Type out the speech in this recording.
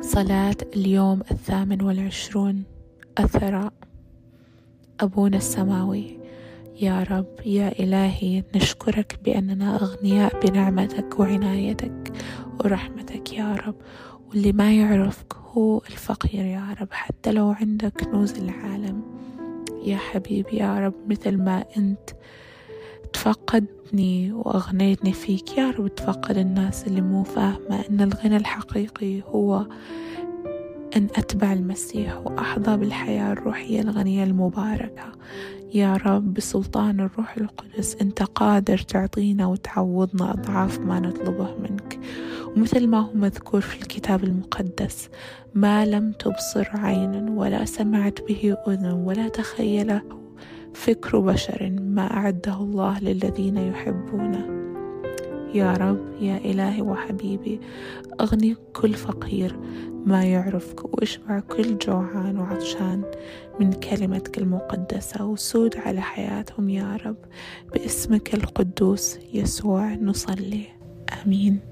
صلاة اليوم الثامن والعشرون الثراء أبونا السماوي. يا رب يا إلهي نشكرك بأننا أغنياء بنعمتك وعنايتك ورحمتك يا رب. واللي ما يعرفك هو الفقير يا رب. حتى لو عندك كنوز العالم يا حبيبي يا رب مثل ما أنت تفقدني وأغنيتني فيك. يا رب تفقد الناس اللي مو فاهمة أن الغنى الحقيقي هو أن أتبع المسيح وأحظى بالحياة الروحية الغنية المباركة. يا رب بسلطان الروح القدس أنت قادر تعطينا وتعوضنا أضعاف ما نطلبه منك. ومثل ما هو مذكور في الكتاب المقدس ما لم تبصر عين ولا سمعت به أذن ولا تخيله فكر بشر ما أعده الله للذين يحبونه. يا رب يا إلهي وحبيبي أغني كل فقير ما يعرفك واشبع كل جوعان وعطشان من كلمتك المقدسة وسود على حياتهم يا رب. باسمك القدوس يسوع نصلي. آمين.